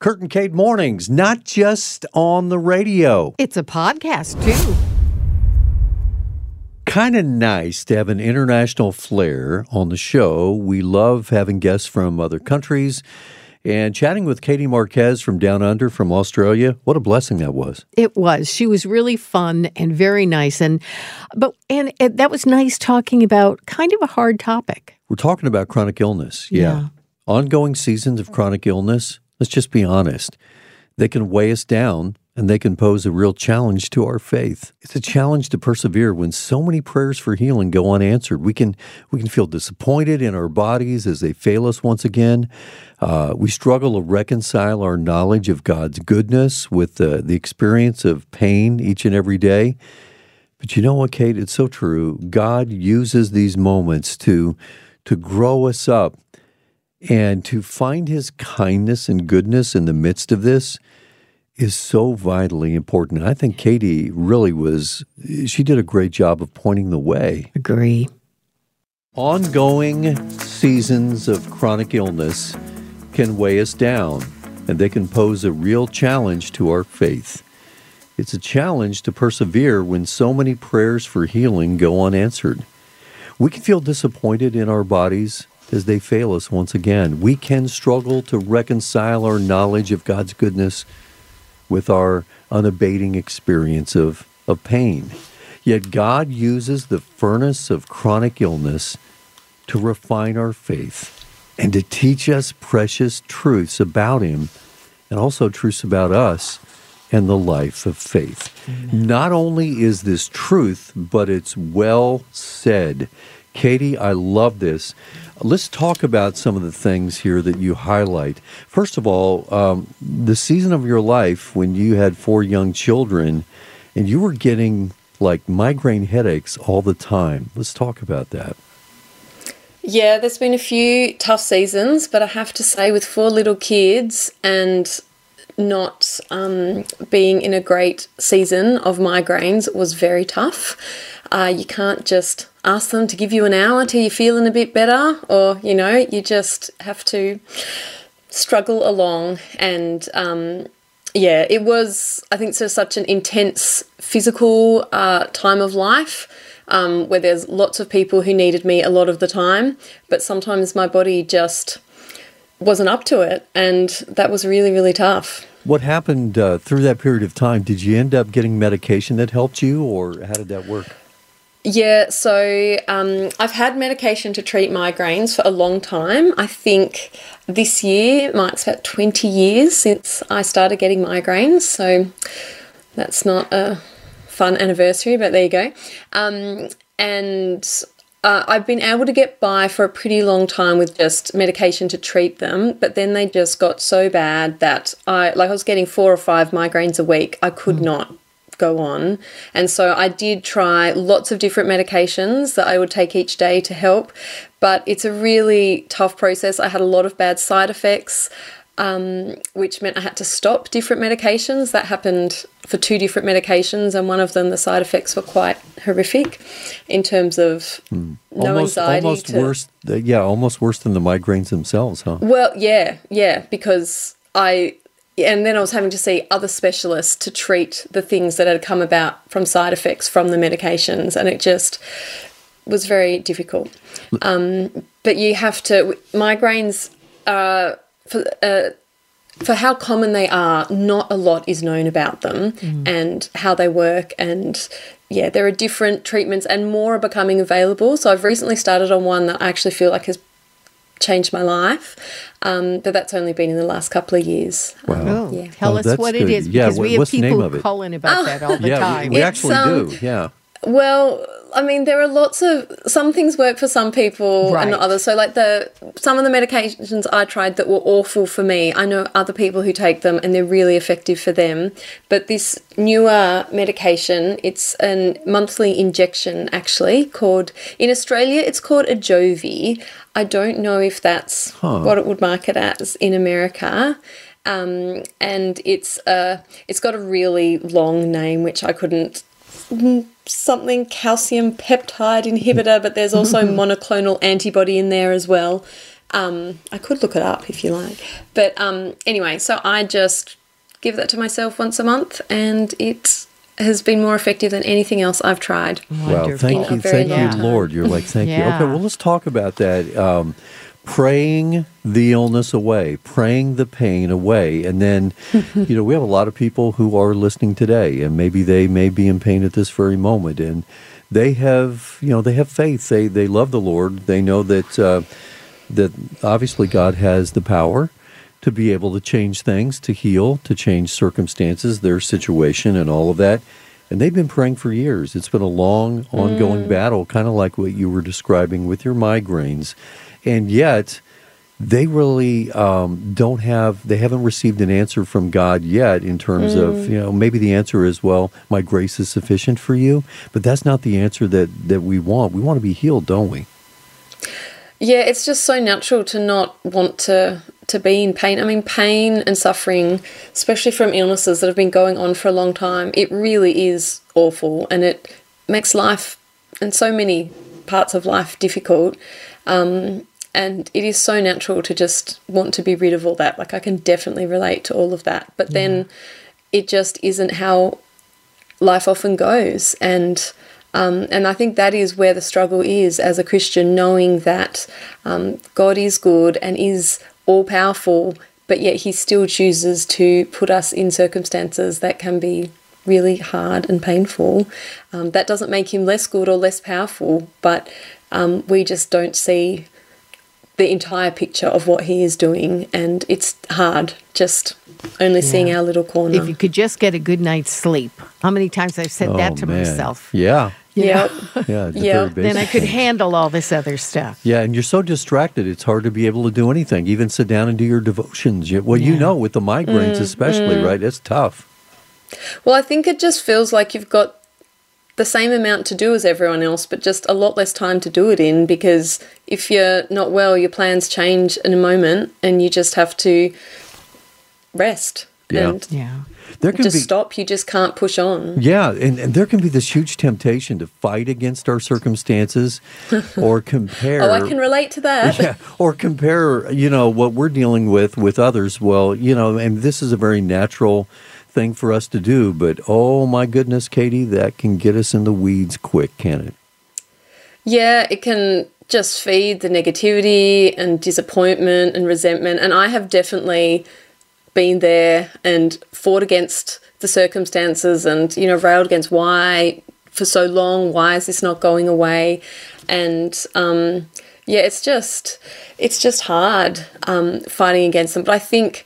Kurt and Kate Mornings, not just on the radio. It's a podcast, too. Kind of nice to have an international flair on the show. We love having guests from other countries and chatting with Katie Marquez from Down Under from Australia. What a blessing that was. It was. She was really fun and very nice and but and, and that was nice talking about kind of a hard topic. We're talking about chronic illness. Yeah. Yeah. Ongoing seasons of chronic illness. Let's just be honest. They can weigh us down and they can pose a real challenge to our faith. It's a challenge to persevere when so many prayers for healing go unanswered. We can we can feel disappointed in our bodies as they fail us once again. Uh, we struggle to reconcile our knowledge of God's goodness with the, the experience of pain each and every day. But you know what, Kate? It's so true. God uses these moments to to grow us up and to find his kindness and goodness in the midst of this is so vitally important. I think Katie really was, she did a great job of pointing the way. Agree. Ongoing seasons of chronic illness can weigh us down and they can pose a real challenge to our faith. It's a challenge to persevere when so many prayers for healing go unanswered. We can feel disappointed in our bodies as they fail us once again. We can struggle to reconcile our knowledge of God's goodness with our unabating experience of, of pain. Yet God uses the furnace of chronic illness to refine our faith and to teach us precious truths about Him and also truths about us and the life of faith. Not only is this truth, but it's well said. Katie, I love this. Let's talk about some of the things here that you highlight. First of all, um, the season of your life when you had four young children and you were getting like migraine headaches all the time. Let's talk about that. Yeah, there's been a few tough seasons, but I have to say, with four little kids and not um, being in a great season of migraines was very tough. Uh, you can't just ask them to give you an hour till you're feeling a bit better, or you know, you just have to struggle along. And um, yeah, it was, I think, so such an intense physical uh, time of life um, where there's lots of people who needed me a lot of the time, but sometimes my body just wasn't up to it, and that was really, really tough. What happened uh, through that period of time? Did you end up getting medication that helped you, or how did that work? Yeah, so um, I've had medication to treat migraines for a long time. I think this year marks about 20 years since I started getting migraines, so that's not a fun anniversary, but there you go. Um, and uh, I've been able to get by for a pretty long time with just medication to treat them, but then they just got so bad that I, like, I was getting four or five migraines a week. I could not go on. And so I did try lots of different medications that I would take each day to help, but it's a really tough process. I had a lot of bad side effects. Um, which meant I had to stop different medications. That happened for two different medications, and one of them, the side effects were quite horrific in terms of no almost, anxiety. almost to, worse. uh, Yeah, almost worse than the migraines themselves, huh? Well, yeah, yeah, because I and then I was having to see other specialists to treat the things that had come about from side effects from the medications, and it just was very difficult. Um, but you have to migraines are for. Uh, for how common they are, not a lot is known about them and how they work. And yeah, there are different treatments and more are becoming available. So I've recently started on one that I actually feel like has changed my life. Um, but that's only been in the last couple of years. Wow. Oh, Yeah. Tell Oh, us what good. it is Yeah, because what- we have what's the name people calling about that all the yeah, time. we, we actually um, do. Yeah. Well, I mean, there are lots of some things work for some people and not others. So, like the some of the medications I tried that were awful for me, I know other people who take them and they're really effective for them. But this newer medication, it's a monthly injection actually called in Australia, it's called Ajovi. I don't know if that's Huh. what it would market as in America. Um, and it's uh, it's got a really long name which I couldn't something calcium peptide inhibitor, but there's also monoclonal antibody in there as well. Um, I could look it up if you like. But um, anyway, so I just give that to myself once a month, and it has been more effective than anything else I've tried. Well, thank you, thank you, time. Lord. You're like, thank you. Okay, well, let's talk about that. Um, praying the illness away, praying the pain away, and then, you know, we have a lot of people who are listening today, and maybe they may be in pain at this very moment, and they have, you know, they have faith. They they love the Lord. They know that uh, that obviously God has the power to be able to change things, to heal, to change circumstances, their situation, and all of that. And they've been praying for years. It's been a long, ongoing battle, kind of like what you were describing with your migraines. And yet, they really um, don't have, they haven't received an answer from God yet in terms of, you know, maybe the answer is, well, my grace is sufficient for you. But that's not the answer that, that we want. We want to be healed, don't we? Yeah, it's just so natural to not want to to be in pain. I mean, pain and suffering, especially from illnesses that have been going on for a long time, it really is awful, and it makes life and so many parts of life difficult. Um, and it is so natural to just want to be rid of all that. Like I can definitely relate to all of that, but then it just isn't how life often goes and um, and I think that is where the struggle is as a Christian, knowing that um, God is good and is all powerful, but yet He still chooses to put us in circumstances that can be really hard and painful. Um, that doesn't make Him less good or less powerful, but um, we just don't see the entire picture of what He is doing, and it's hard just only seeing our little corner. If you could just get a good night's sleep. How many times I've said that Oh, to man. myself. Yeah. Yep. Yeah. the Yeah, Then I could things. handle all this other stuff. Yeah, and you're so distracted; it's hard to be able to do anything. Even sit down and do your devotions. You- Well, you know, with the migraines, mm, especially, mm. right? It's tough. Well, I think it just feels like you've got the same amount to do as everyone else, but just a lot less time to do it in because if you're not well, your plans change in a moment and you just have to rest Yeah. and Yeah. There can just be, stop. You just can't push on. yeah, and, and there can be this huge temptation to fight against our circumstances, or compare. Oh, I can relate to that. yeah, or compare, you know, what we're dealing with with others. Well, you know, and this is a very natural thing for us to do, but oh my goodness, Katie, that can get us in the weeds quick, can it? Yeah, it can just feed the negativity and disappointment and resentment. And I have definitely been there and fought against the circumstances and, you know, railed against why for so long, why is this not going away? And um, yeah, it's just it's just hard um, fighting against them. But I think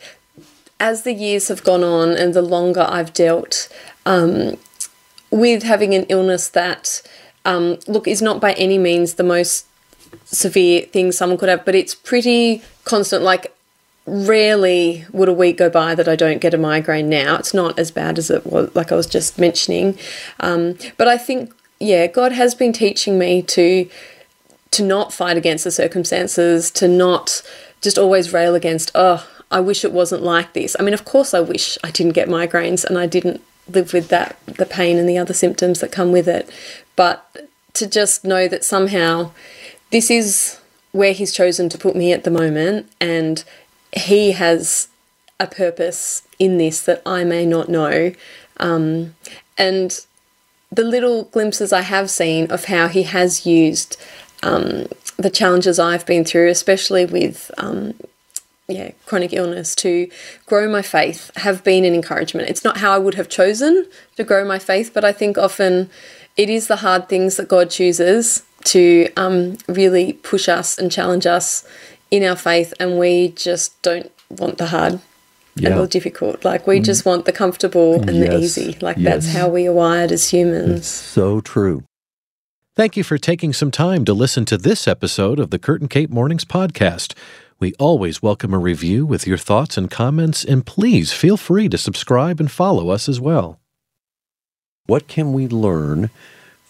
as the years have gone on and the longer I've dealt um, with having an illness that, um, look, is not by any means the most severe thing someone could have, but it's pretty constant. Like, rarely would a week go by that I don't get a migraine now. It's not as bad as it was, like I was just mentioning. Um, but I think, yeah, God has been teaching me to to not fight against the circumstances, to not just always rail against, oh, I wish it wasn't like this. I mean, of course, I wish I didn't get migraines and I didn't live with that, the pain and the other symptoms that come with it. But to just know that somehow this is where He's chosen to put me at the moment and He has a purpose in this that I may not know. Um, and the little glimpses I have seen of how he has used um, the challenges I've been through, especially with um, yeah chronic illness, to grow my faith, have been an encouragement. It's not how I would have chosen to grow my faith, but I think often it is the hard things that God chooses to um, really push us and challenge us in our faith, and we just don't want the hard Yeah. and the difficult. Like we mm-hmm. just want the comfortable and the easy. Like that's how we are wired as humans. So true. Thank you for taking some time to listen to this episode of the Kurt and Kate Mornings podcast. We always welcome a review with your thoughts and comments, and please feel free to subscribe and follow us as well. What can we learn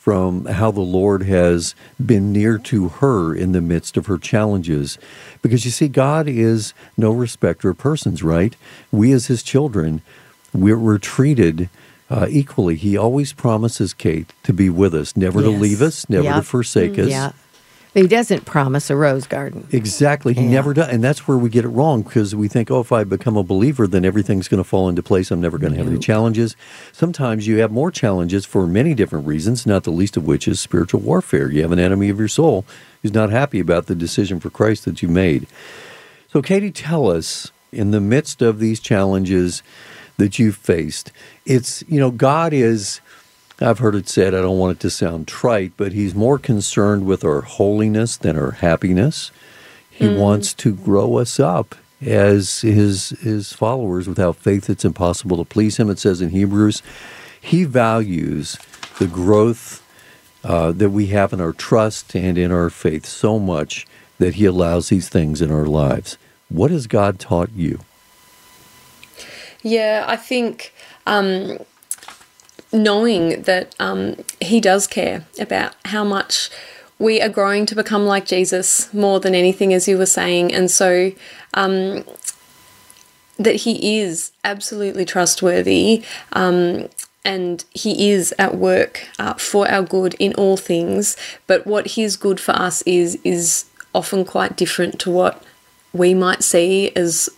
from how the Lord has been near to her in the midst of her challenges? Because you see, God is no respecter of persons, right? We, as His children, we're, we're treated uh, equally. He always promises, Kate, to be with us, never to leave us, never to Yep. forsake us. Yeah. He doesn't promise a rose garden. Exactly. He Yeah. never does. And that's where we get it wrong because we think, oh, if I become a believer, then everything's going to fall into place. I'm never going to have any challenges. Sometimes you have more challenges for many different reasons, not the least of which is spiritual warfare. You have an enemy of your soul who's not happy about the decision for Christ that you made. So, Katie, tell us in the midst of these challenges that you've faced, it's, you know, God is. I've heard it said, I don't want it to sound trite, but he's more concerned with our holiness than our happiness. He wants to grow us up as his his followers. Without faith, it's impossible to please him. It says in Hebrews, he values the growth uh, that we have in our trust and in our faith so much that he allows these things in our lives. What has God taught you? Yeah, I think um, knowing that um, He does care about how much we are growing to become like Jesus more than anything, as you were saying, and so um, that He is absolutely trustworthy. Um, and he is at work uh, for our good in all things, but what his good for us is is often quite different to what we might see as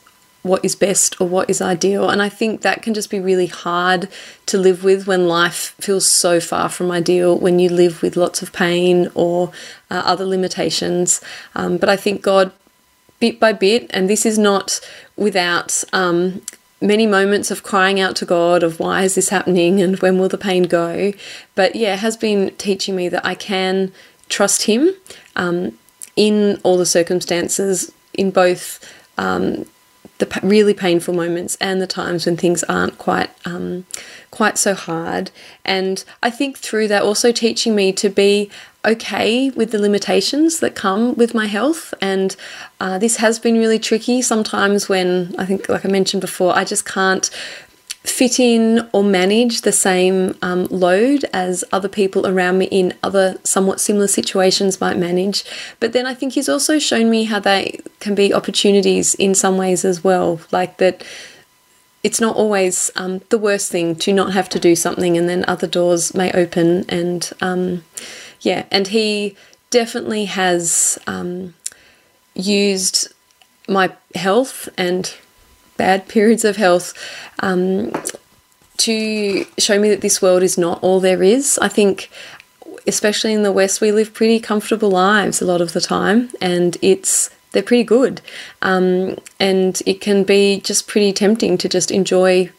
what is best or what is ideal. And I think that can just be really hard to live with when life feels so far from ideal, when you live with lots of pain or uh, other limitations. Um, but I think God, bit by bit, and this is not without. Um, Many moments of crying out to God of why is this happening and when will the pain go, but yeah, has been teaching me that I can trust Him um, in all the circumstances, in both um, the really painful moments and the times when things aren't quite um, quite so hard. And I think through that, also teaching me to be okay with the limitations that come with my health. And uh, this has been really tricky sometimes when I think, like I mentioned before, I just can't fit in or manage the same um, load as other people around me in other somewhat similar situations might manage. But then I think he's also shown me how they can be opportunities in some ways as well, like that. It's not always um, the worst thing to not have to do something, and then other doors may open. And um, yeah, and he definitely has um, used my health and bad periods of health um, to show me that this world is not all there is. I think, especially in the West, we live pretty comfortable lives a lot of the time, and it's they're pretty good, um, and it can be just pretty tempting to just enjoy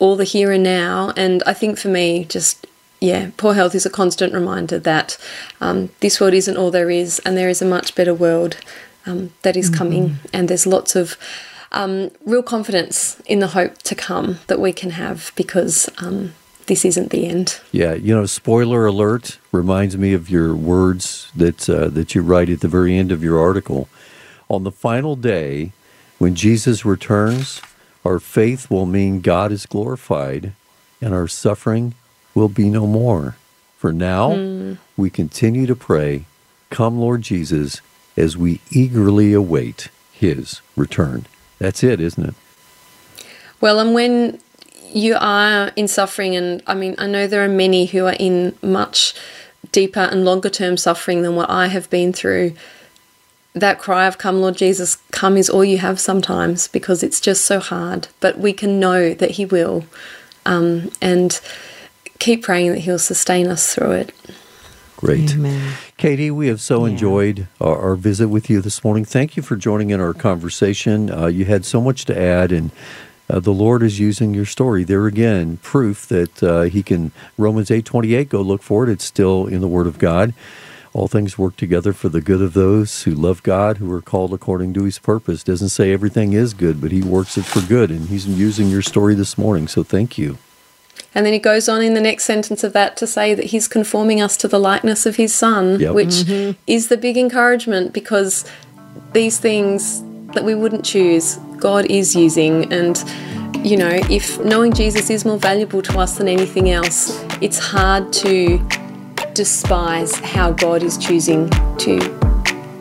all the here and now. And I think for me, just yeah, poor health is a constant reminder that um, this world isn't all there is, and there is a much better world um, that is coming, and there's lots of um, real confidence in the hope to come that we can have because um, this isn't the end. Yeah, you know, spoiler alert reminds me of your words that uh, that you write at the very end of your article. On the final day, when Jesus returns, our faith will mean God is glorified, and our suffering will be no more. For now, we continue to pray, "Come, Lord Jesus," as we eagerly await His return. That's it, isn't it? Well, and when you are in suffering, and I mean, I know there are many who are in much deeper and longer term suffering than what I have been through. That cry of come, Lord Jesus, come is all you have sometimes because it's just so hard. But we can know that He will, um, and keep praying that He'll sustain us through it. Great. Amen. Katie, we have so Yeah. enjoyed our, our visit with you this morning. Thank you for joining in our conversation. Uh, you had so much to add, and uh, the Lord is using your story there again, proof that uh, He can. Romans eight twenty eight. Go look for it. It's still in the Word of God. All things work together for the good of those who love God, who are called according to His purpose. Doesn't say everything is good, but He works it for good, and He's using your story this morning. So thank you. And then he goes on in the next sentence of that to say that he's conforming us to the likeness of his son, Yep. which is the big encouragement because these things that we wouldn't choose, God is using. And, you know, if knowing Jesus is more valuable to us than anything else, it's hard to despise how God is choosing to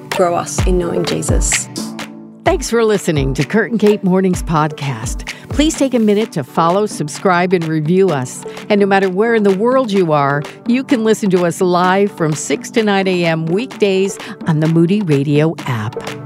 grow us in knowing Jesus. Thanks for listening to Kurt and Kate Mornings Podcast. Please take a minute to follow, subscribe, and review us. And no matter where in the world you are, you can listen to us live from 6 to 9 a.m. weekdays on the Moody Radio app.